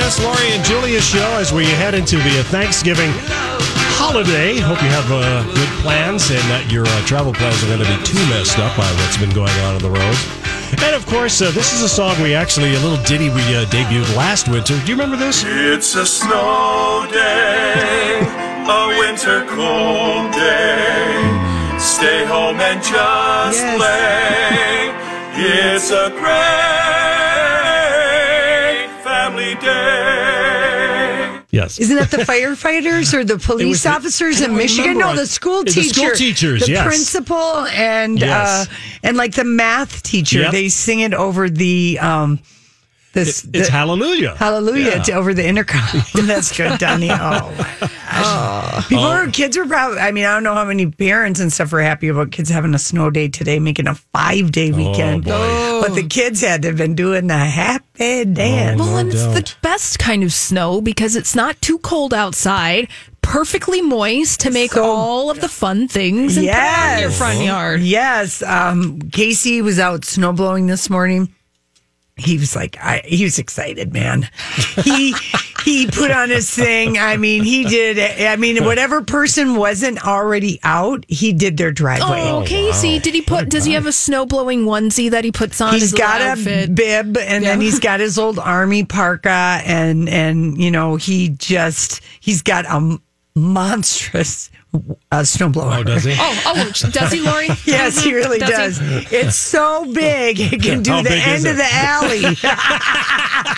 Us, Lori and Julia show as we head into the Thanksgiving holiday. Hope you have uh, good plans and that your uh, travel plans are going to be too messed up by what's been going on on the road. And of course, uh, this is a song we actually, a little ditty we uh, debuted last winter. Do you remember this? It's a snow day, a winter cold day. Stay home and just play. It's a great family day. Yes. Isn't that the firefighters or the police the- officers in Michigan? remember. No, the school The school teachers, The yes. principal and Yes. uh, and like the math teacher. Yep. They sing it over the um this It's the- Hallelujah. Hallelujah Yeah. to over the intercom. That's good, Donnie. Oh, my gosh. people Oh. were kids were probably. I mean, I don't know how many parents and stuff were happy about kids having a snow day today, making a five day weekend. Oh, boy. But the kids had to have been doing the happy dance. Oh, Well, and it's the best kind of snow because it's not too cold outside, perfectly moist to make So- all of the fun things and put out in your Yes. front yard. Yes. Um, Casey was out snow blowing this morning. He was like, I, he was excited, man. He he put on his thing. I mean, he did. I mean, whatever person wasn't already out, he did their driveway. Oh, Casey, did he put? Does he have a snow blowing onesie that he puts on? He's his got little a bib, and then he's got his old army parka, and and you know he just he's got a monstrous uh, snowblower. Oh, does he? Oh, oh, does he, Lori? Yes, he really Does does. he? It's so big, it can do How the end of the alley.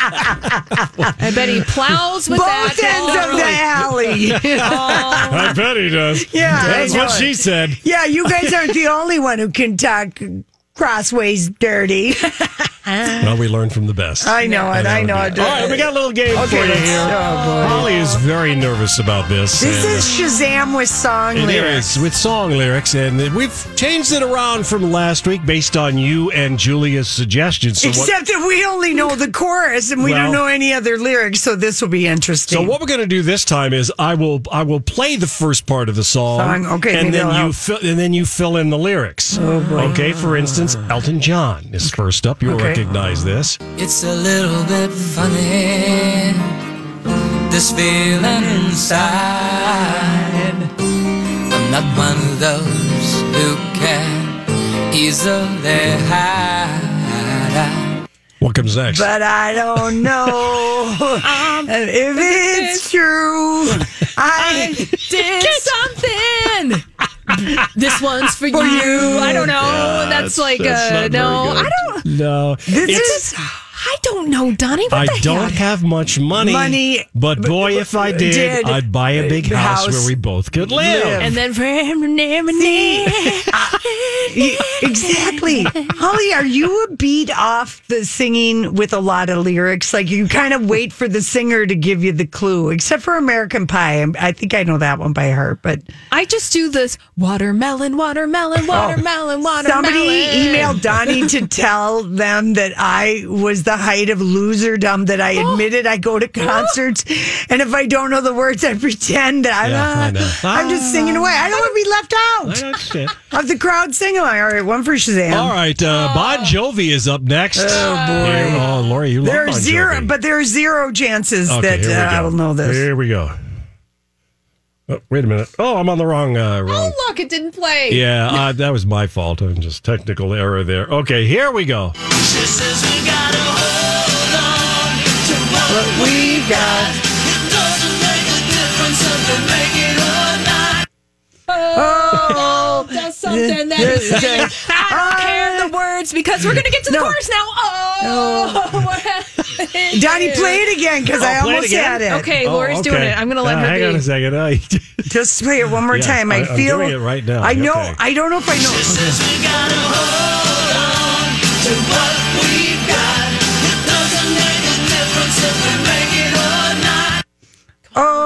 I bet he plows with Both that. ends of the alley. I bet he does. Yeah, That's what she said. yeah, you guys aren't the only one who can talk crossways dirty. Well, we learned from the best. I know it. I know it. All right, we got a little game Okay, for you here. oh. Holly is very nervous about this. This is Shazam with song uh, it lyrics. is, with song lyrics, and we've changed it around from last week based on you and Julia's suggestions. So what, Except that we only know the chorus and we Well- don't know any other lyrics, so this will be interesting. so what we're going to do this time is I will I will play the first part of the song, Song, okay, and then you fill, and then you fill in the lyrics. Oh, boy. Okay, for instance, Elton John is first up. You'll Okay. Recognize this. It's a little bit funny, this feeling inside. I'm not one of those who can easily hide. What comes next? but I don't know if it's true. I Did something. this one's for, you. I don't know. that's, like that's uh, not no. I don't. No, this it's- is I don't know, Donnie. What I the don't hell? have much money. Money, but boy, if I did, did. I'd buy a big house, house. where we both could live. Live. And then for him, ah, Y- exactly. Holly, are you a beat off the singing with a lot of lyrics? Like you kind of wait for the singer to give you the clue, except for American Pie. I'm- I think I know that one by heart, but I just do this watermelon, watermelon, oh, watermelon, watermelon. somebody emailed Donnie to tell them that I was the height of loserdom, that I admitted I go to concerts. And if I don't know the words, I pretend that I'm, Yeah, I know. I'm just singing away. I don't want to be left out. Of the crowd singing. All right, one for Shazam. All right, uh, Bon Jovi is up next. Oh boy. oh, Lori, you There love are Bon zero, Jovi. but there are zero chances Okay, that here we uh, I go. will know this. Here we go. Oh, wait a minute. Oh, I'm on the wrong. Uh, oh, wrong. Oh, look, it didn't play. Yeah, uh, that was my fault. I'm just technical error there. Okay, here we go. She says we gotta hold on to what, we got. Doesn't make a difference if make it or not. Oh, oh that's something that is words because we're gonna get to the No. chorus now. Oh, what happened? Donnie, play it again because I Oh, play it almost again? had it. Okay, Oh, Lori's doing it. I'm gonna let Uh, her hang be. on a second. Uh, Just play it one more Yeah, time. I, I- I'm feel doing it right now. I know. Okay. I don't know if I know.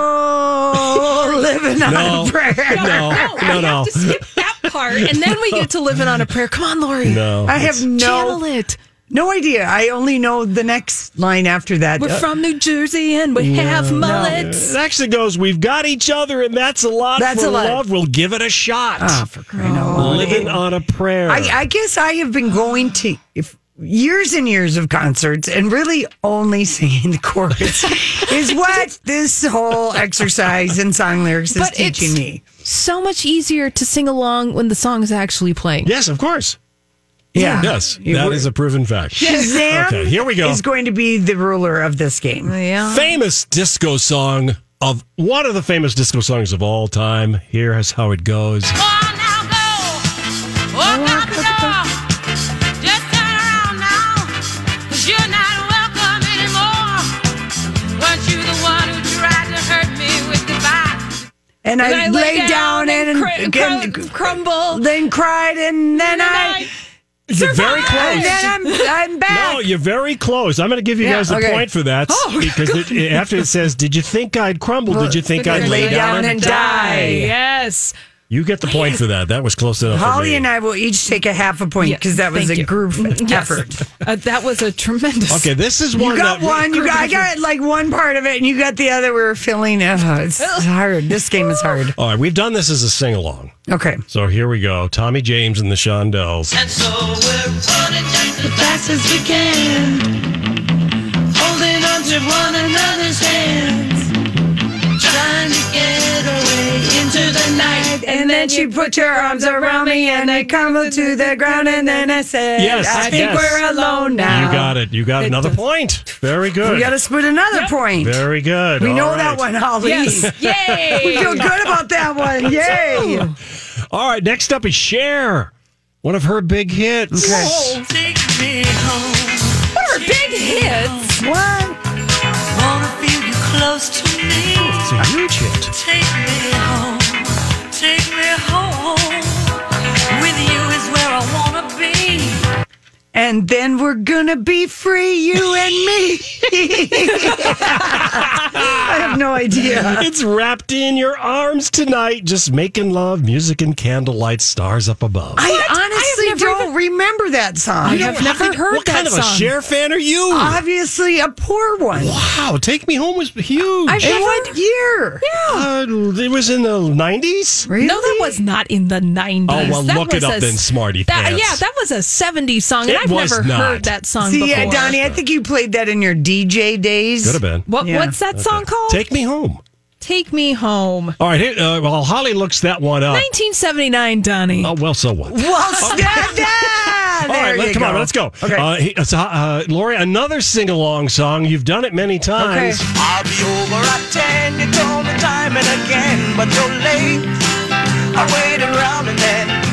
Oh, living on No. a prayer. no, No, no, we no. have to skip that part, and then we get to living on a prayer. Come on, Lori. No. I have no Channel no it. no idea. I only know the next line after that. We're Uh, from New Jersey and we have mullets. It actually goes, We've got each other, and that's a lot That's for a lot. love. We'll give it a shot. Ah, for crying out loud. Living on a prayer. I, I guess I have been going to if, years and years of concerts and really only singing the chorus is what this whole exercise in song lyrics is But teaching it's me. So much easier to sing along when the song is actually playing. yes, of course. Yeah. Yes, You that were- is a proven fact. Shazam Okay, here we go. is going to be the ruler of this game. Oh, yeah. Famous disco song of one of the famous disco songs of all time. Here is how it goes. And I, And I lay down, and, cr- again, cr- crumble. then cried, and then And I, You're very and close. then I'm, I'm back. No, you're very close. I'm going to give you Yeah, guys a okay. point for that Oh, because it, it- after it says, "Did you think I'd crumble? Did you think I'd lay down, and die?" Yes. You get the point for that. That was close enough. for Holly me. and I will each take a half a point Yeah, because that was a you. group effort. Uh, that was a tremendous. Okay, this is one. You got that one. You got, I got like one part of it, and you got the other. We were filling. Oh, it's hard. This game is hard. All right, we've done this as a sing along. Okay. So here we go. Tommy James and the Shondells. And so we're running just as fast as we can, holding on to one another's hands, And then she put your arms around me, and I crumbled to the ground, and then I said, Yes, I think yes. we're alone now." You got it. You got another point. Very good. We got to split another point. Very good. we All know right. that one, Holly. Yes. Yay. we feel good about that one. Yay. All right, next up is Cher. One of her big hits. Take me home. What are big hits? What? Wanna feel you close to me. It's a huge hit. Take me home. And then we're gonna be free, you and me. I have no idea. It's wrapped in your arms tonight, just making love, music and candlelight, stars up above. I honestly I don't remember that song. I have never heard what that kind of song. a Cher fan are you? Obviously, a poor one. wow, Take Me Home was huge. I've In never. what year? Uh, it was in the 90s? Really? No, that was not in the 90s. Oh, well, That look it up a- then, smarty that, pants. Yeah, that was a 70s song, and It I've was never not. heard that song See, before. uh, Donnie, I think you played that in your DJ days. Could have been. What, Yeah. What's that song called? Take Me Home. Take Me Home. All right, here, uh, well, Holly looks that one up. 1979, Donnie. Oh, well, so what? Well, stand down. All There right, you let, come go. on, let's go. Okay. Uh, he- uh, so, uh, Lori, another sing along song. You've done it many times. I'll be over at 10. You told me time and again, but you're late. I waited around and then.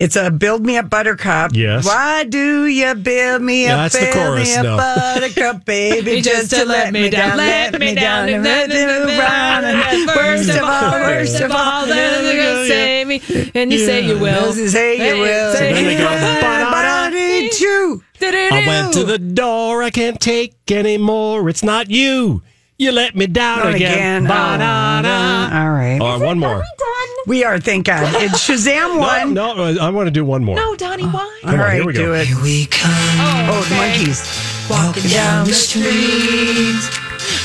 It's a build me up buttercup. Yes. Why do you build me Yeah, up? that's the build chorus, me up, no. buttercup, baby, just to let me down, let me down, and let me around. And First of all, first of all, then you're gonna say me, and you say you will. Say you will. Say then they you go, will. But I need you. I went to the door. I can't take anymore. It's not you. You let me down Not again. again. Oh, All right. All right, one more. We are, thank God. It's Shazam No, one. no, uh, I want to do one more. No, Donnie, why? All Come on, right, here we go. do it. We come Oh, the Monkees. walking down the street.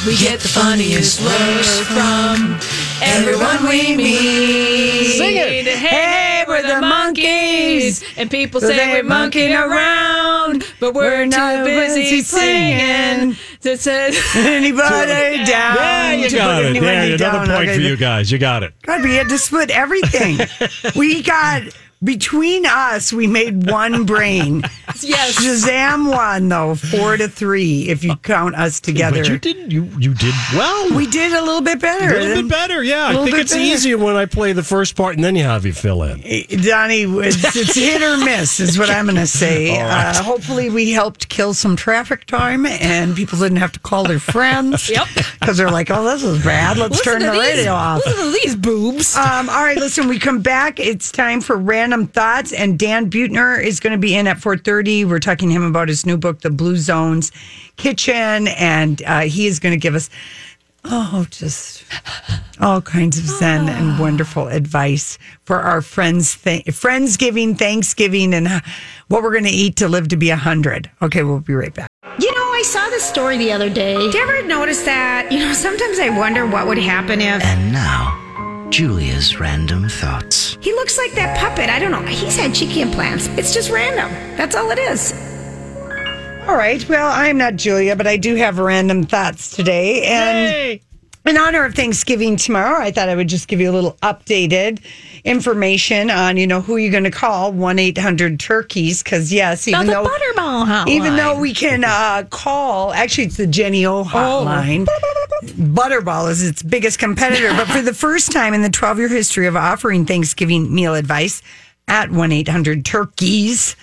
We get the funniest words from everyone we meet. Sing it. Hey, we're the Monkees. And people say we're monkeying around, but we're, We're not too busy singing. To say, Anybody down? Yeah, you got it. There, another down. point Okay, for you guys. You got it. God, we had to split everything. we got between us, we made one brain. Yes. Shazam won though, four to three if you count us together. But you did you you did well. we did a little bit better. a little bit better, yeah. I little think bit it's better. easier when I play the first part and then you have you fill in. Donnie, it's, it's hit or miss, is what I'm going to say. Uh, hopefully, we helped kill some traffic time and people didn't have to call their friends. Yep. Because they're like, oh, this is bad. Let's Listen turn the these- radio off. Listen to these boobs. Um, all right, listen, we come back. It's time for random thoughts, and Dan Buettner is going to be in at 4.30. We're talking to him about his new book, The Blue Zones Kitchen, and uh, he is going to give us, oh, just all kinds of zen and wonderful advice for our friends, th- Friendsgiving, Thanksgiving, and what we're going to eat to live to be 100. Okay, we'll be right back. You know, I saw this story the other day. Do you ever notice that? You know, sometimes I wonder what would happen if And now, Julia's random thoughts. he looks like that puppet. I don't know. He's had cheeky implants. It's just random. That's all it is. All right. Well, I'm not Julia, but I do have random thoughts today. And in honor of Thanksgiving tomorrow, I thought I would just give you a little updated information on, you know, who you're going to call 1 800 turkeys. Because, yes, even the though. Butterball hotline. Even though we can uh, call, actually, it's the Jenny O hotline. Butterball is its biggest competitor. but for the first time in the 12 year history of offering Thanksgiving meal advice at 1 800 Turkeys,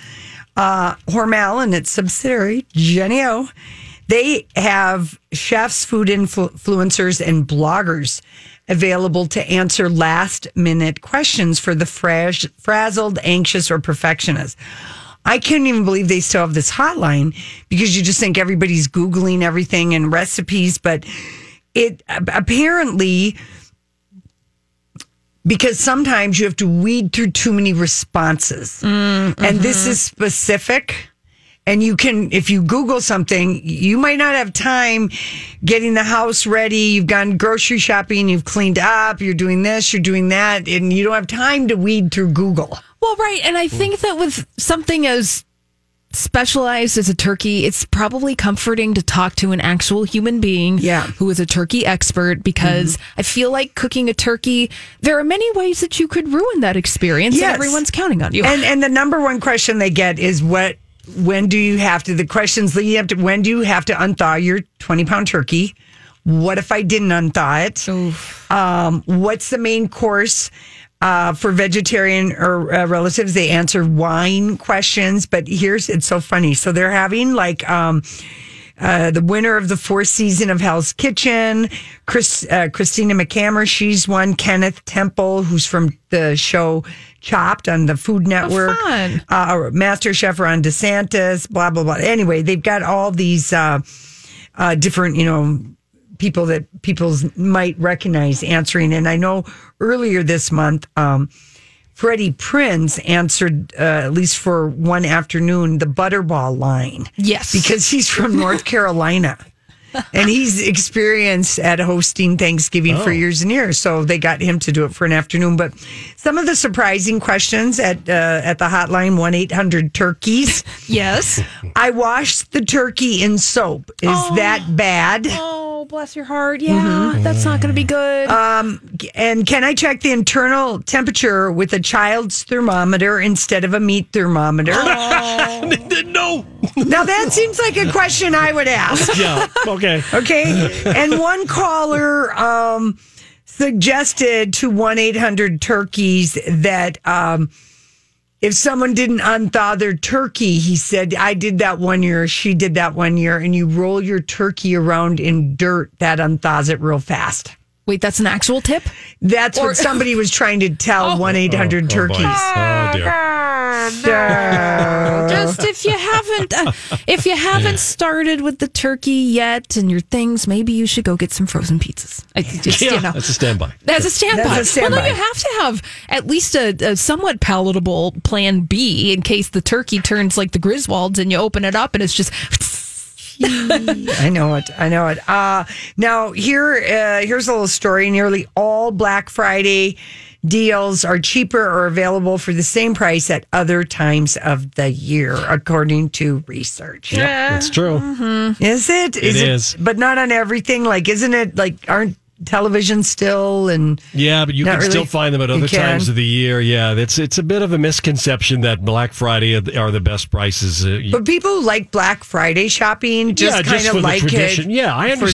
uh, Hormel and its subsidiary, Jenny O, they have chefs, food influ- influencers, and bloggers available to answer last minute questions for the fraz- frazzled, anxious, or perfectionist. I can't even believe they still have this hotline because you just think everybody's Googling everything and recipes, but it apparently because sometimes you have to weed through too many responses. Mm, and this mm-hmm. is specific. And you can, if you Google something, you might not have time getting the house ready. You've gone grocery shopping, you've cleaned up, you're doing this, you're doing that, and you don't have time to weed through Google. Well, right. And I think that with something as specialized as a turkey, it's probably comforting to talk to an actual human being Yeah. who is a turkey expert because I feel like cooking a turkey, there are many ways that you could ruin that experience Yes. and everyone's counting on you. And and the number one question they get is what when do you have to the questions leading up to when do you have to unthaw your 20 pound turkey? What if I didn't unthaw it? Um, what's the main course? Uh, for vegetarian or uh, relatives, they answer wine questions. But here's it's so funny. So they're having like um, uh, the winner of the fourth season of Hell's Kitchen, Chris, uh, Christina Machamer. She's one. Kenneth Temple, who's from the show Chopped on the Food Network. fun. Uh, Master Chef Ron DeSantis. Blah blah blah. Anyway, they've got all these uh, uh, different, you know, people that people might recognize answering. And I know earlier this month, um, Freddie Prinze answered, uh, at least for one afternoon, the Butterball line. Yes. Because he's from North Carolina. And he's experienced at hosting Thanksgiving for years and years, so they got him to do it for an afternoon. But some of the surprising questions at uh, at the hotline one eight hundred turkeys. yes. I washed the turkey in soap. Is that bad? Oh, bless your heart. Yeah, that's not going to be good. Um, And can I check the internal temperature with a child's thermometer instead of a meat thermometer? no. Now that seems like a question I would ask. Yeah. Okay. Okay. And one caller um, suggested to 1 800 turkeys that um, if someone didn't unthaw their turkey, he said, I did that one year, she did that one year, and you roll your turkey around in dirt, that unthaws it real fast. Wait, that's an actual tip? That's what somebody was trying to tell 1 800 Oh, turkeys. boy. Oh, dear. Just if you haven't, uh, if you haven't started with the turkey yet and your things, maybe you should go get some frozen pizzas. I just, Yeah, you know. that's a standby. That's a standby. That's a standby. Well, no, you have to have at least a, a somewhat palatable plan B in case the turkey turns like the Griswolds and you open it up and it's just. I know it. I know it. Uh, now here, uh, here's a little story. Nearly all Black Friday deals are cheaper or available for the same price at other times of the year, according to research. Yeah, that's true. Is it? Is it? It is. but not on everything. Like, isn't it? Like, aren't television still, and Yeah, but you can really. still find them at other times of the year. Yeah, it's it's a bit of a misconception that Black Friday are the best prices. Uh, but people like Black Friday shopping just yeah, kind just of like tradition. it. Yeah, I understand.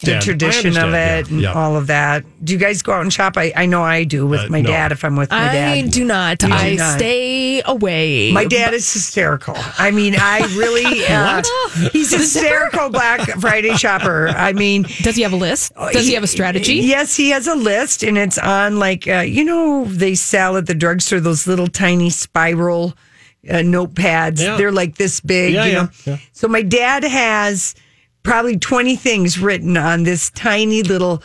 The Yeah, tradition of it Yeah, and yeah. all of that. Do you guys go out and shop? I, I know I do with Uh, my no. dad if I'm with my dad. I do not. You do I not. stay away. My dad is hysterical. I mean, I really. Uh, he's a hysterical Black Friday shopper. I mean, Does he have a list? Does he have a strategy? Yes, he has a list, and it's on like uh, you know they sell at the drugstore those little tiny spiral uh, notepads. Yeah. They're like this big. Yeah, you yeah, know. yeah. So my dad has probably twenty things written on this tiny little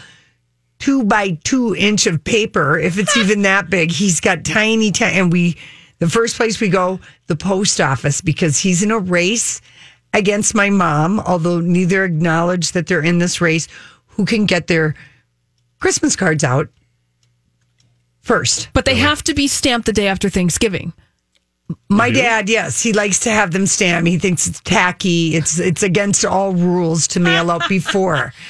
two by two inch of paper, if it's even that big. He's got tiny, ti- and we, the first place we go, the post office, because he's in a race against my mom, although neither acknowledge that they're in this race, who can get their Christmas cards out first. But they have to be stamped the day after Thanksgiving. My dad, yes, he likes to have them stamped. He thinks it's tacky. It's it's against all rules to mail out before.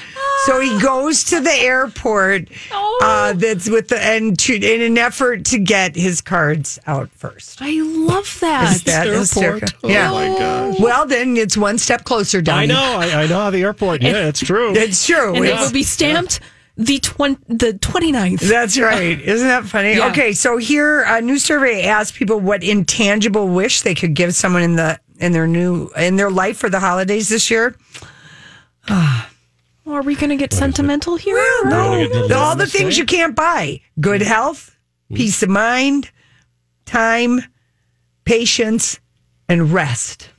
So he goes to the airport. Uh, that's with the and to, in an effort to get his cards out first. I love that. Is that hysterical? Oh yeah. my gosh. Well, then it's one step closer, Donnie. I know. I, I know how the airport. Yeah, it's true. It's true. and it It's- will be stamped the twen- the 29th. That's right. Isn't that funny? Yeah. Okay, so here a new survey asked people what intangible wish they could give someone in the in their new in their life for the holidays this year. Are we going to get sentimental here? No, gonna all the things you can't buy: good health, peace of mind, time, patience, and rest.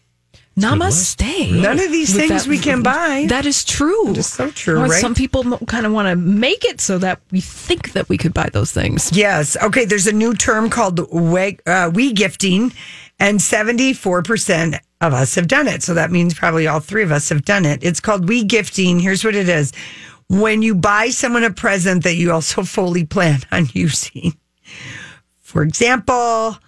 Namaste. None of these With things that- we can buy. That is true. That is so true, Or right? Some people kind of want to make it so that we think that we could buy those things. Yes. Okay. There's a new term called we, uh, we gifting, and 74% of us have done it. So that means probably all three of us have done it. It's called we gifting. Here's what it is when you buy someone a present that you also fully plan on using. For example,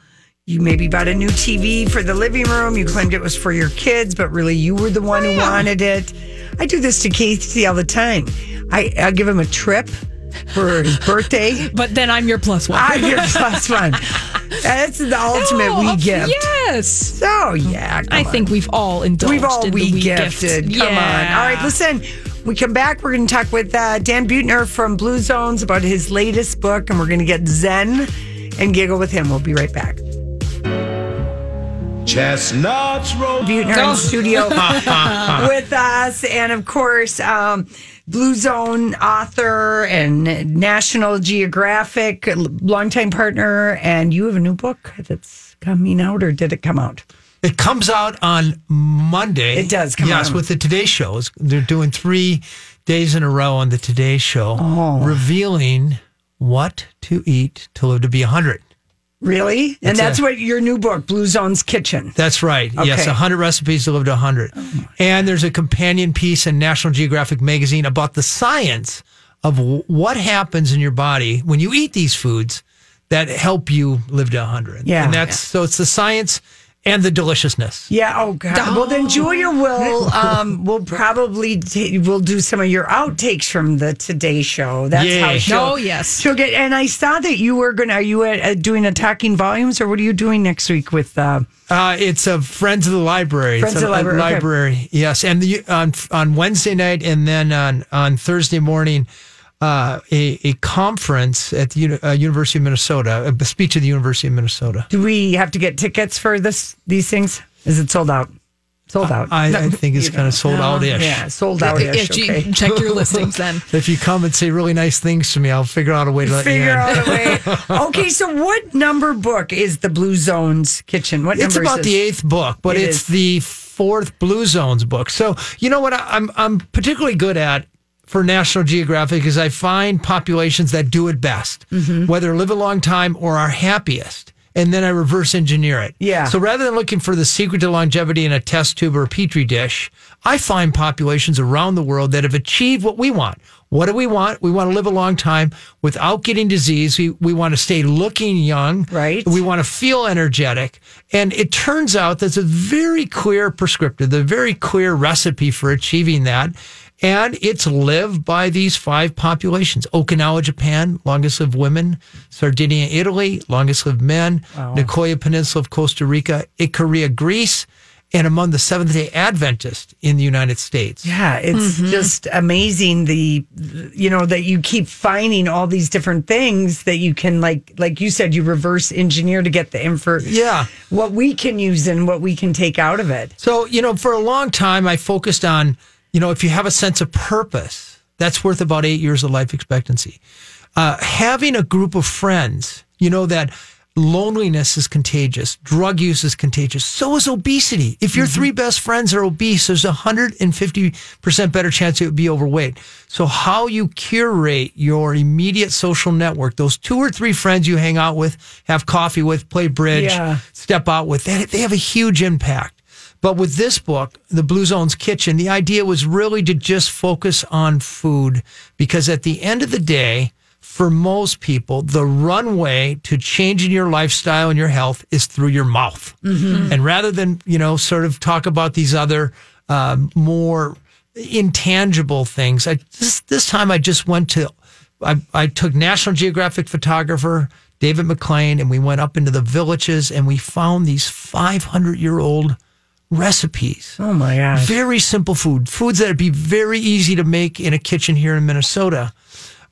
you maybe bought a new TV for the living room. You claimed it was for your kids, but really you were the one who wanted it. I do this to Casey all the time. I, I give him a trip for his birthday. But then I'm your plus one. I'm your plus one. That's the ultimate Oh, we gift. Yes. So yeah, I on. think we've all indulged we've all in we we gifted. gift. Come on. All right, listen. We come back. We're going to talk with uh, Dan Buettner from Blue Zones about his latest book, and we're going to get Zen and giggle with him. We'll be right back. Chestnuts roll. Buettner in studio with us, and of course, um, Blue Zone author and National Geographic longtime partner. And you have a new book that's coming out, or did it come out? It comes out on Monday. It does come out. yes, out. with the Today Show. It's- They're doing three days in a row on the Today Show, Oh. revealing what to eat to live to be 100. Really? and that's a- what your new book, Blue Zone's Kitchen. That's right. Yes, Okay. 100 recipes to live to 100. and there's a companion piece in National Geographic magazine about the science of what happens in your body when you eat these foods that help you live to 100. Yeah. And that's so it's the science and the deliciousness. Yeah. Oh God. Well, then Julia will um will probably ta- will do some of your outtakes from the Today Show. That's how she'll. Oh, yes. She'll get. And I saw that you were gonna. Are you uh, doing attacking volumes, or what are you doing next week with? uh Uh, it's a Friends of the Library. Friends it's of the Library, okay. library. Yes, and the, on on Wednesday night, and then on on Thursday morning, uh, a a conference at the Uni- uh, University of Minnesota, a speech at the University of Minnesota. Do we have to get tickets for this? These things? Is it sold out? Sold out. I, I think it's kind of sold out ish. Yeah, sold out ish. If you Okay. check your listings then. If you come and say really nice things to me, I'll figure out a way to let Figure you in. out a way. Okay, so what number book is the Blue Zones Kitchen? What It's number about is the eighth book, but It it's is. the fourth Blue Zones book. So you know what I- I'm I'm particularly good at for National Geographic is I find populations that do it best, Mm-hmm. whether live a long time or are happiest. And then I reverse engineer it. Yeah. So rather than looking for the secret to longevity in a test tube or a petri dish, I find populations around the world that have achieved what we want. What do we want? We want to live a long time without getting disease. We, we want to stay looking young. Right. We want to feel energetic. And it turns out there's a very clear prescriptive, the very clear recipe for achieving that. And it's lived by these five populations Okinawa, Japan, longest lived women, Sardinia, Italy, longest lived men, Nicoya Peninsula of Costa Rica, Ikaria, Greece, and among the Seventh day Adventists in the United States. Yeah, it's mm-hmm. just amazing the you know that you keep finding all these different things that you can like like you said you reverse engineer to get the info Yeah. what we can use and what we can take out of it. So, you know, for a long time, I focused on, you know, if you have a sense of purpose, that's worth about eight years of life expectancy. Uh, having a group of friends, you know, that loneliness is contagious, drug use is contagious, so is obesity. If your three best friends are obese, there's a 150% better chance you'd be overweight. So, how you curate your immediate social network, those two or three friends you hang out with, have coffee with, play bridge, Yeah. step out with, they, they have a huge impact. But with this book, The Blue Zone's Kitchen, the idea was really to just focus on food because at the end of the day, for most people, the runway to changing your lifestyle and your health is through your mouth. And rather than, you know, sort of talk about these other um, more intangible things, I this, this time I just went to, I, I took National Geographic photographer David McLain and we went up into the villages and we found these 500 year old recipes. Oh my gosh. Very simple food, foods that would be very easy to make in a kitchen here in Minnesota.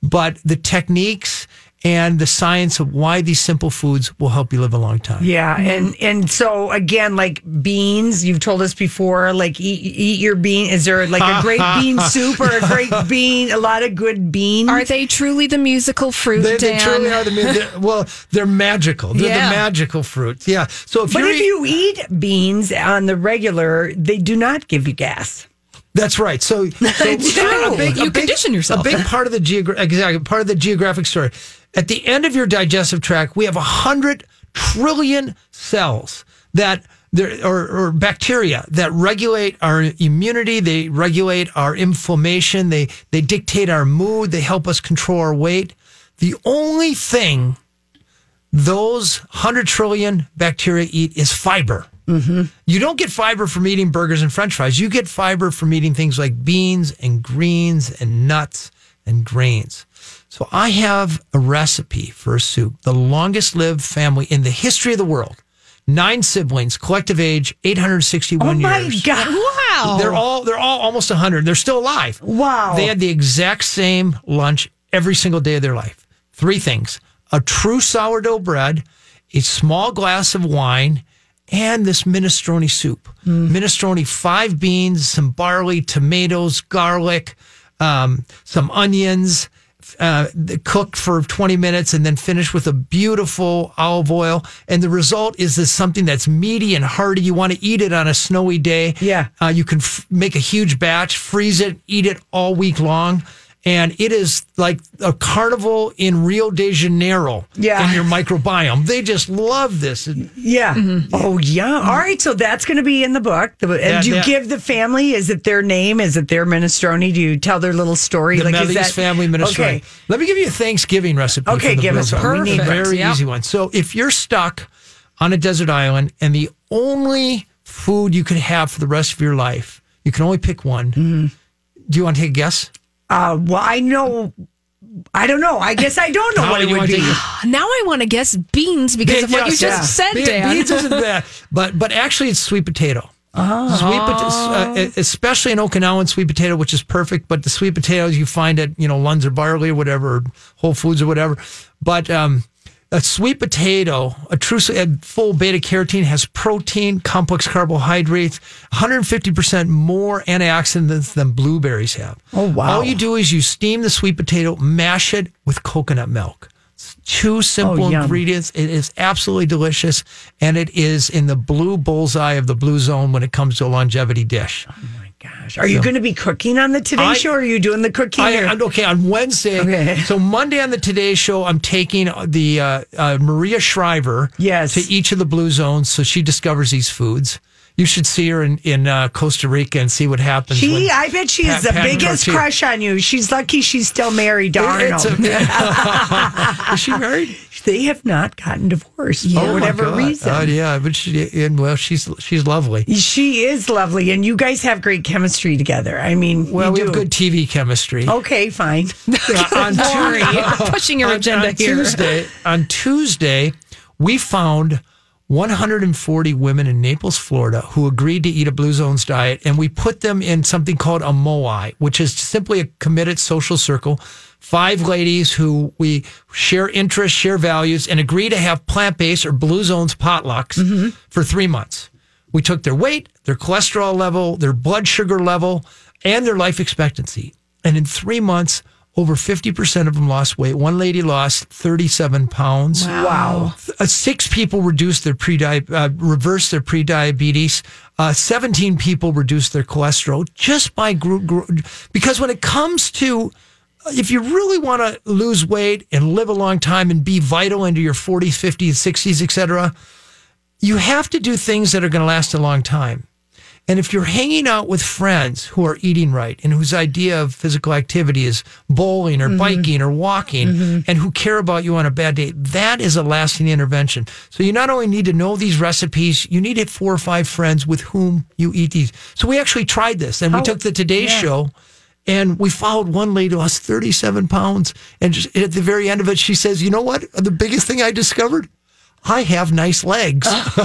But the techniques and the science of why these simple foods will help you live a long time. Yeah, mm-hmm. and and so again, like beans, you've told us before, like eat, eat your bean. Is there like a great bean soup or a great bean? A lot of good beans. Are they truly the musical fruit, They, they Dan? truly are the they're- well. They're magical. They're Yeah. the magical fruits. Yeah. So if But you're if eat- you eat beans on the regular, they do not give you gas. That's right. So, so. You condition yourself. A big part of the geogra- exactly part of the geographic story. At the end of your digestive tract, we have a hundred trillion cells that there or, or bacteria that regulate our immunity. They regulate our inflammation. They they dictate our mood. They help us control our weight. The only thing those 100 trillion bacteria eat is fiber. Mm-hmm. You don't get fiber from eating burgers and french fries. You get fiber from eating things like beans and greens and nuts and grains. So I have a recipe for a soup, the longest lived family in the history of the world. Nine siblings, collective age 861 Oh my years. god! Wow. They're all they're all almost 100. They're still alive. Wow. They had the exact same lunch every single day of their life. Three things: a true sourdough bread, a small glass of wine, and this minestrone soup. Minestrone, five beans, some barley, tomatoes, garlic, um, some onions, uh, cooked for 20 minutes and then finished with a beautiful olive oil. And the result is this something that's meaty and hearty. You want to eat it on a snowy day. Yeah. Uh, you can f- make a huge batch, freeze it, eat it all week long. And it is like a carnival in Rio de Janeiro Yeah. in your microbiome. They just love this. Yeah. Oh, yeah. All right. So that's going to be in the book. The, and do you that- give the family? Is it their name? Is it their minestrone? Do you tell their little story? The is that- family minestrone. Okay. Let me give you a Thanksgiving recipe. Okay, the give us one. We very Yeah. easy one. So if you're stuck on a desert island and the only food you could have for the rest of your life. You can only pick one. Mm-hmm. Do you want to take a guess? Uh, well, I know. I don't know. I guess I don't know How what do it you would wanna be. take Now I want to guess beans because of what you just yeah. said, Be- Dan. Beans isn't bad, but but actually it's sweet potato. Oh. Sweet potato, uh, especially in Okinawan sweet potato, which is perfect. But the sweet potatoes you find at you know Lunds or Byerly's or whatever, or Whole Foods or whatever. But um, a sweet potato, a true uh, full beta carotene has protein, complex carbohydrates, 150 percent more antioxidants than blueberries have. Oh, wow. All you do is you steam the sweet potato, mash it with coconut milk. It's two simple Oh, ingredients. It is absolutely delicious, and it is in the blue bullseye of the blue zone when it comes to a longevity dish. Gosh, Are you going to be cooking on the Today I- Show? Or are you doing the cooking? I, I'm- okay, on Wednesday. Okay. So Monday on the Today Show, I'm taking the uh, uh, Maria Shriver Yes. to each of the blue zones, so she discovers these foods. You should see her in, in uh, Costa Rica and see what happens. She, I bet she Pat- is the Pat biggest Tortilla- crush on you. She's lucky she's still married to It- it's Arnold. a- is she married? they have not gotten divorced Oh for my whatever reason. Oh yeah, but she and well, she's she's lovely. She is lovely, and you guys have great chemistry together. I mean, Well, you we do. have good TV chemistry. Okay, fine. on Sorry, pushing your on- agenda on here. Tuesday, on Tuesday, we found 140 women in Naples, Florida, who agreed to eat a Blue Zones diet, and we put them in something called a moai, which is simply a committed social circle. Five ladies who we share interests, share values, and agree to have plant based or Blue Zones potlucks Mm-hmm. for three months. We took their weight, their cholesterol level, their blood sugar level, and their life expectancy. And in three months, over 50% of them lost weight. One lady lost 37 pounds. Wow. Uh, six people reduced their pre uh, reversed their pre-diabetes. Uh, 17 people reduced their cholesterol just by group, group. Because when it comes to if you really want to lose weight and live a long time and be vital into your 40s, 50s, 60s, etc., you have to do things that are going to last a long time. And if you're hanging out with friends who are eating right and whose idea of physical activity is bowling or mm-hmm. biking or walking mm-hmm. and who care about you on a bad day, that is a lasting intervention. So you not only need to know these recipes, you need to have four or five friends with whom you eat these. So we actually tried this and we took the Today yeah. Show and we followed one lady who lost 37 pounds. And just at the very end of it, she says, You know what? The biggest thing I discovered? I have nice legs.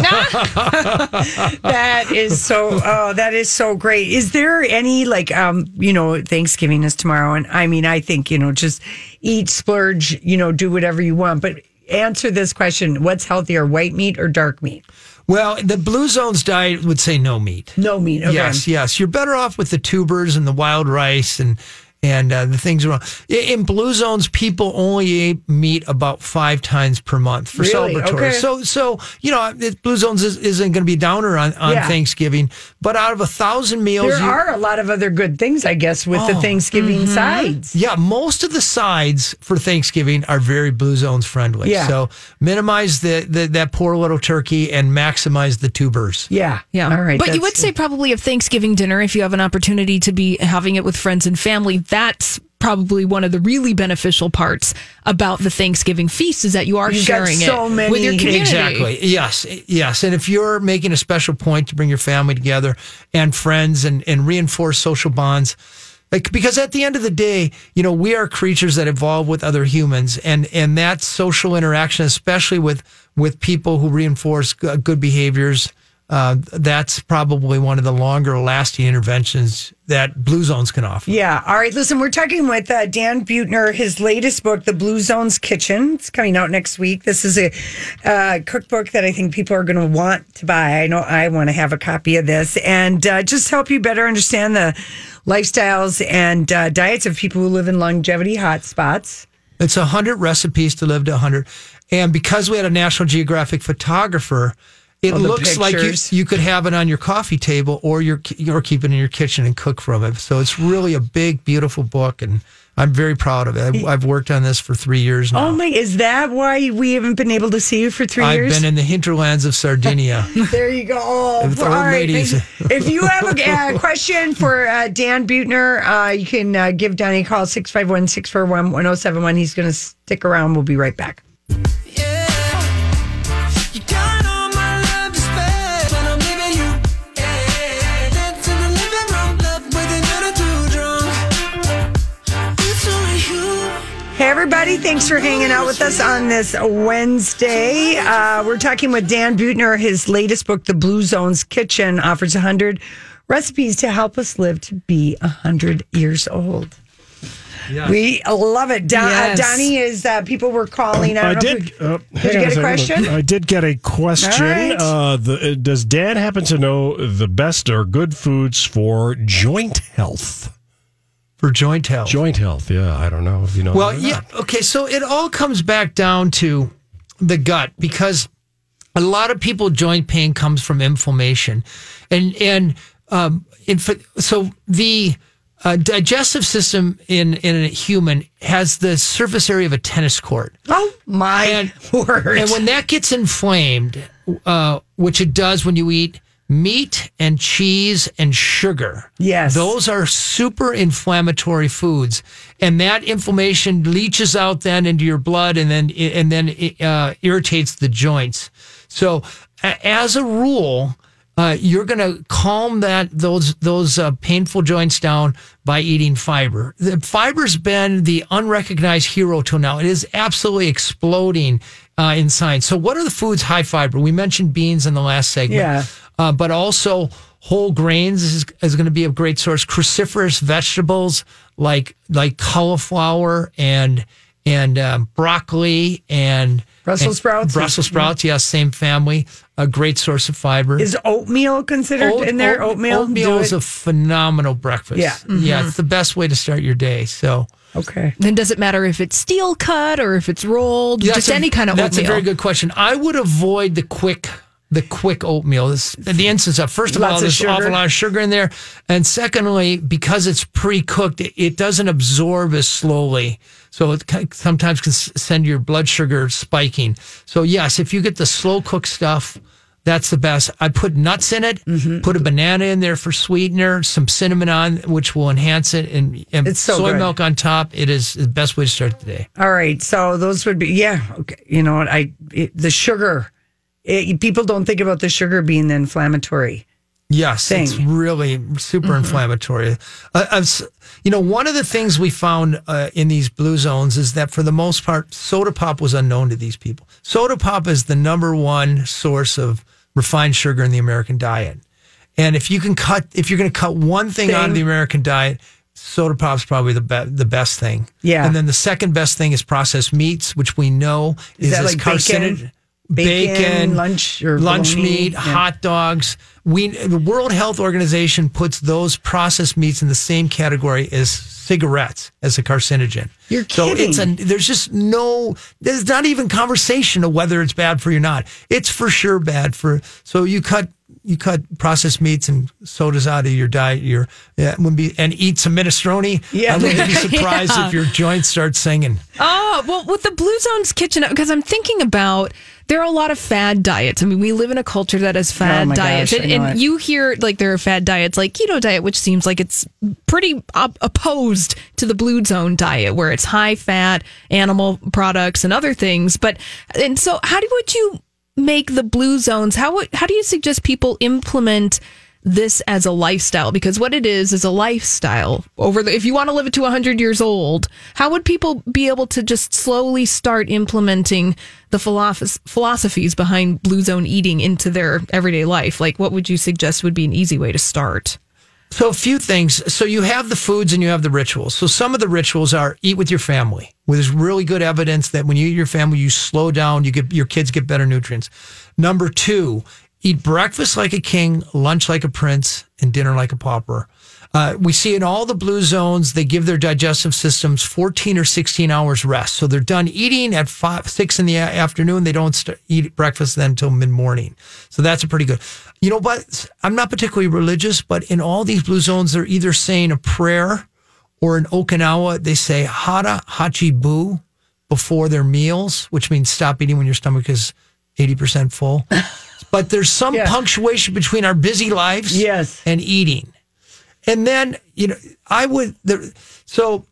that is so oh that is so great is there any like um you know thanksgiving is tomorrow and i mean i think you know just eat splurge you know do whatever you want but answer this question what's healthier white meat or dark meat Well, the Blue Zones diet would say no meat. no meat okay. Yes, yes. You're better off with the tubers and the wild rice and and uh, the things around. I- In Blue Zones, people only eat meat about five times per month for Really? celebratory. Okay. So, so you know, it- Blue Zones is, isn't going to be a downer on, on Yeah. Thanksgiving. But out of a thousand meals, there you- are a lot of other good things i guess with the Oh. thanksgiving sides Yeah, most of the sides for Thanksgiving are very Blue Zones friendly. Yeah. So minimize the, the that poor little turkey and maximize the tubers. yeah Yeah. all right But you would say probably a Thanksgiving dinner, if you have an opportunity to be having it with friends and family, that's probably one of the really beneficial parts about the Thanksgiving feast is that you are You've sharing so it many- with your community. Exactly. Yes. Yes. And if you're making a special point to bring your family together and friends and, and reinforce social bonds, like because at the end of the day, you know, we are creatures that evolve with other humans and and that social interaction, especially with with people who reinforce good behaviors, uh, that's probably one of the longer lasting interventions that Blue Zones can offer. Yeah. All right. Listen, we're talking with uh, Dan Buettner. His latest book, The Blue Zones Kitchen, it's coming out next week. This is a uh, cookbook that I think people are going to want to buy. I know I want to have a copy of this and uh, just help you better understand the lifestyles and uh, diets of people who live in longevity hotspots. It's a hundred recipes to live to a hundred, and because we had a National Geographic photographer, it Oh, looks like you, you could have it on your coffee table or your or keep it in your kitchen and cook from it. So it's really a big, beautiful book, and I'm very proud of it. I've, I've worked on this for three years now. Oh my! Is that why we haven't been able to see you for 3 I've years? been in the hinterlands of Sardinia. There you go. Oh, With all old right. ladies. if you have a uh, question for uh, Dan Buettner, uh, you can uh, give Donnie a call 651 641 1071. He's going to stick around. We'll be right back. You everybody. Thanks for hanging out with us on this Wednesday. Uh, we're talking with Dan Buettner. His latest book, The Blue Zones Kitchen, offers 100 recipes to help us live to be 100 years old. Yeah. We love it. Don, Yes. uh, Donnie is, uh, people were calling. I, I don't know if did. we- Uh, did you get a second. question? I did get a question. All right. Uh, the, uh, does Dan happen to know the best or good foods for joint health? For joint health. Joint health. Yeah, I don't know if you know. Well, that or yeah. not. Okay. So it all comes back down to the gut because a lot of people joint pain comes from inflammation, and and um, inf- so the uh, digestive system in in a human has the surface area of a tennis court. Oh my and, word! And when that gets inflamed, uh, which it does when you eat meat and cheese and sugar. Yes. Those are super inflammatory foods. And that inflammation leaches out then into your blood and then and then uh, irritates the joints. So as a rule, uh, you're going to calm that those those uh, painful joints down by eating fiber. The fiber's been the unrecognized hero till now. It is absolutely exploding uh, in science. So, what are the foods high fiber? We mentioned beans in the last segment, Yeah. Uh, but also whole grains is, is going to be a great source. Cruciferous vegetables like like cauliflower and and um, broccoli and Brussels and sprouts? Brussels sprouts, yes, same family. A great source of fiber. Is oatmeal considered Oat- in there? oat- Oatmeal? Oatmeal Do is it? a phenomenal breakfast. Yeah. Yeah, Mhm. it's the best way to start your day. So okay. Then does it matter if it's steel cut or if it's rolled? That's Just a- any kind of That's oatmeal. That's a very good question. I would avoid the quick the quick oatmeal. This, the instance of first of Lots all, of there's sugar. awful lot of sugar in there, and secondly, because it's pre-cooked, it, it doesn't absorb as slowly. So it sometimes can send your blood sugar spiking. So yes, if you get the slow cooked stuff, that's the best. I put nuts in it, Mm-hmm. put a banana in there for sweetener, some cinnamon on, which will enhance it, and, and so soy good. milk on top. It is the best way to start the day. All right, so those would be yeah. Okay, you know what? I it, the sugar. It, people don't think about the sugar being the inflammatory. Yes, thing. it's really super Mm-hmm. inflammatory. Uh, you know, one of the things we found uh, in these blue zones is that for the most part, soda pop was unknown to these people. Soda pop is the number one source of refined sugar in the American diet. And if you can cut, if you're going to cut one thing out of the American diet, soda pop's probably the be- the best thing. Yeah. And then the second best thing is processed meats, which we know Is is, like carcinogen. Bacon, lunch, or lunch bologna? meat, Yeah. hot dogs. We the World Health Organization puts those processed meats in the same category as cigarettes as a carcinogen. You're kidding. So it's a there's just no there's not even conversation of whether it's bad for you or not. It's for sure bad for so you cut you cut processed meats and sodas out of your diet. You're yeah, wouldn't be and eat some minestrone. Yeah. I wouldn't be surprised Yeah. if your joints start singing. Oh, well, with the Blue Zones kitchen, because I'm thinking about there are a lot of fad diets. I mean, we live in a culture that has oh fad Oh my diets. gosh, I and know and it. you hear like there are fad diets like keto diet, which seems like it's pretty op- opposed to the Blue Zone diet, where it's high fat animal products and other things. But, and so how do would you make the Blue Zones? How, how do you suggest people implement this as a lifestyle because what it is is a lifestyle over the if you want to live it to 100 years old how would people be able to just slowly start implementing the philosoph- philosophies behind blue zone eating into their everyday life like what would you suggest would be an easy way to start So a few things. So you have the foods and you have the rituals. So some of the rituals are eat with your family. There's really good evidence that when you eat your family, you slow down, you get your kids get better nutrients. Number two, eat breakfast like a king, lunch like a prince, and dinner like a pauper. Uh, we see in all the blue zones, they give their digestive systems 14 or 16 hours rest. So they're done eating at five, six in the afternoon. They don't st- eat breakfast then until mid morning. So that's a pretty good. You know what? I'm not particularly religious, but in all these blue zones, they're either saying a prayer or in Okinawa, they say hara hachi bu before their meals, which means stop eating when your stomach is 80% full. but there's some Yeah. punctuation between our busy lives Yes. and eating. And then, you know, I would, the, so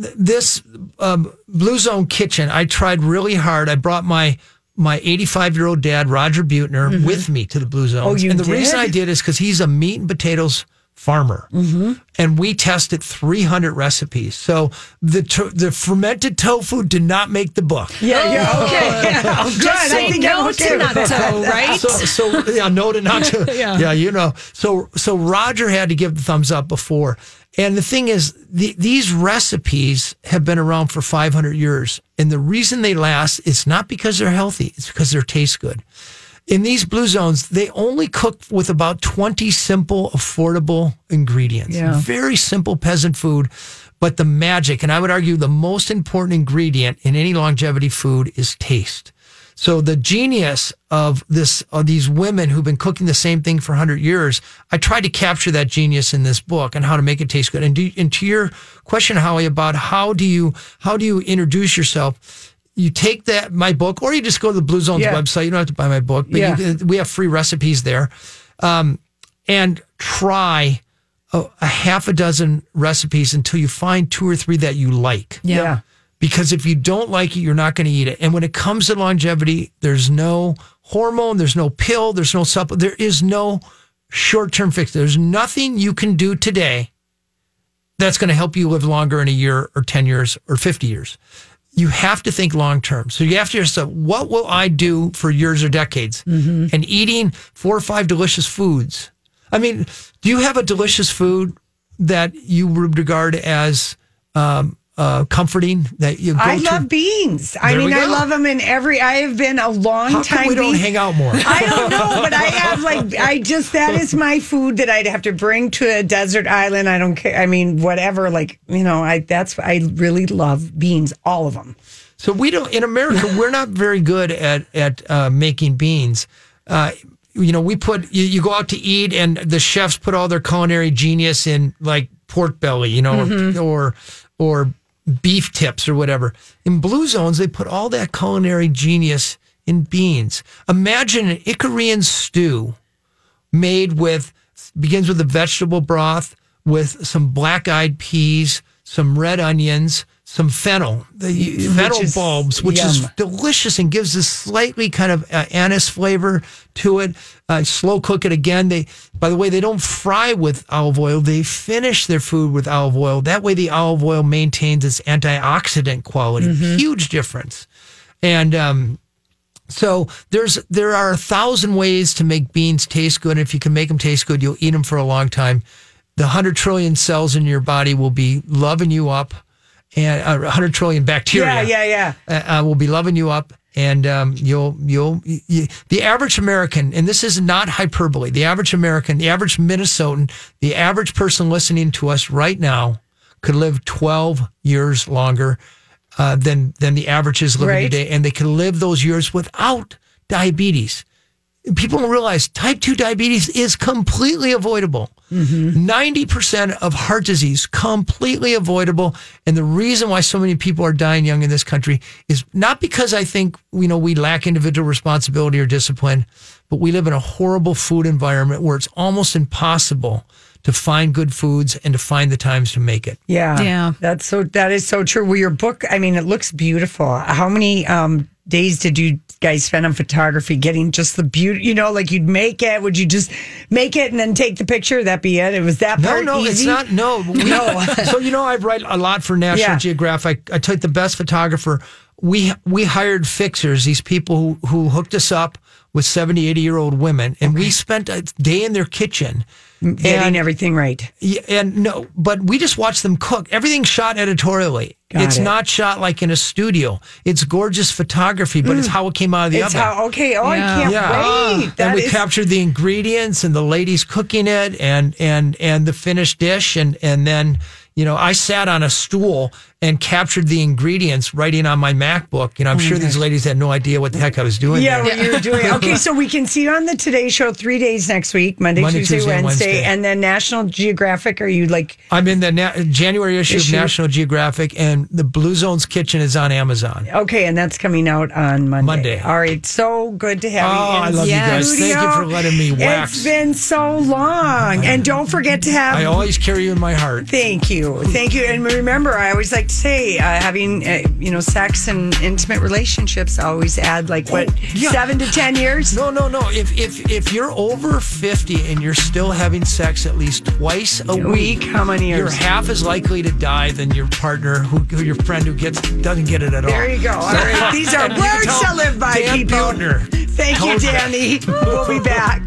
th- this um, Blue Zone kitchen, I tried really hard. I brought my, my 85 year old dad, Roger Buettner, with me to the Blue Zones. Mm-hmm. Oh, you and the reason? I did is because he's a meat and potatoes farmer, Mm-hmm. and we tested 300 recipes. So the to- the fermented tofu did not make the book. Yeah, yeah, okay. Yeah, oh, good. Just I say think no I'm okay to with that. natto, right? So, so yeah, no to not to. Yeah. yeah. you know. So, so Roger had to give the thumbs up before. And the thing is, the, these recipes have been around for 500 years. And the reason they last is not because they're healthy, it's because they taste good. In these blue zones, they only cook with about 20 simple, affordable ingredients. Yeah. Very simple peasant food. But the magic, and I would argue the most important ingredient in any longevity food is taste. So the genius of this of these women who've been cooking the same thing for 100 years, I tried to capture that genius in this book and how to make it taste good. And, do, and to your question, Howie, about how do you how do you introduce yourself? You take that my book, or you just go to the Blue Zones Yeah. website. You don't have to buy my book, but Yeah. you, we have free recipes there, um, and try a, a half a dozen recipes until you find two or three that you like Yeah. because if you don't like it, you're not going to eat it. And when it comes to longevity, there's no hormone, there's no pill, there's no supplement, there is no short term fix. There's nothing you can do today that's going to help you live longer in a year or 10 years or 50 years. You have to think long term. So you have to yourself, what will I do for years or decades? And eating four or five delicious foods. I mean, do you have a delicious food that you would regard as um, uh, comforting that you go I to? love beans. I There we mean, I love them in every. I have been a long How time. come we don't bean- hang out more? I don't know, but I have like I just that is my food that I'd have to bring to a desert island. I don't care. I mean, whatever. Like you know, I that's I really love beans, all of them. So we don't in America. we're not very good at at uh, making beans. Uh, you know, we put you, you go out to eat, and the chefs put all their culinary genius in like pork belly, you know, Mm-hmm. or or beef tips or whatever. In blue zones, they put all that culinary genius in beans. Imagine an Icarian stew made with begins with a vegetable broth with some black eyed peas, some red onions, some fennel, the fennel is bulbs, which is delicious and gives this slightly kind of uh, anise flavor to it. Uh, slow cook it again. They, by the way, they don't fry with olive oil. They finish their food with olive oil. That way, the olive oil maintains its antioxidant quality. Mm-hmm. Huge difference. And um, so there's there are a thousand ways to make beans taste good. And if you can make them taste good, you'll eat them for a long time. The hundred trillion cells in your body will be loving you up, and uh, hundred trillion bacteria. Yeah, yeah, yeah. Uh, uh, will be loving you up, and um, you'll you'll you, the average American, and this is not hyperbole. The average American, the average Minnesotan, the average person listening to us right now could live twelve years longer uh, than than the average is living Right. today, and they can live those years without diabetes. People don't realize type two diabetes is completely avoidable. 90% of heart disease completely avoidable and the reason why so many people are dying young in this country is not because i think you know we lack individual responsibility or discipline but we live in a horrible food environment where it's almost impossible to find good foods and to find the times to make it Yeah. Yeah. That's so that is so true. Well, your book, I mean, it looks beautiful. How many um days did you guys spend on photography getting just the beauty you know, like you'd make it? Would you just make it and then take the picture? That be it? It was that No, part no, it's easy? not. No, we- No. so you know, I write a lot for National Yeah. Geographic. I took the best photographer. We we hired fixers, these people who, who hooked us up with 70, 80 year old women, and we spent a day in their kitchen. Getting and- everything right. Yeah, and no, but we just watched them cook. Everything's shot editorially. Got it's it. not shot like in a studio. It's gorgeous photography, but it's how it came out of the Mm. It's oven. how okay. Oh, Yeah. I can't Yeah. wait. and we is- captured the ingredients and the ladies cooking it and and and the finished dish and and then you know I sat on a stool and captured the ingredients writing on my MacBook. You know I'm Oh sure these ladies had no idea what the heck I was doing. yeah, there. what you were doing. Okay, so we can see you on the Today Show three days next week Monday, Monday, Tuesday, Tuesday, Wednesday, Wednesday. and then National Geographic. Are you like, I'm in the na- January issue, Issue. of National Geographic, and the Blue Zones Kitchen is on Amazon. okay, and that's coming out on Monday. Monday. All right, so good to have Oh, you. in I love you guys. Thank you for letting me wax. It's been so long. And don't forget to have. I always carry you in my heart. Thank you. Thank you. And remember, I always like say uh, having uh, you know sex and intimate relationships always add like what Yeah. seven to ten years. No, no, no. If if if you're over fifty and you're still having sex at least twice a, A week, how many years? You're half as likely to die than your partner, who, who your friend who gets doesn't get it at all. There you go. All right, these are And you can words to live by, Dan people. Buettner Thank you. Danny. We'll be back.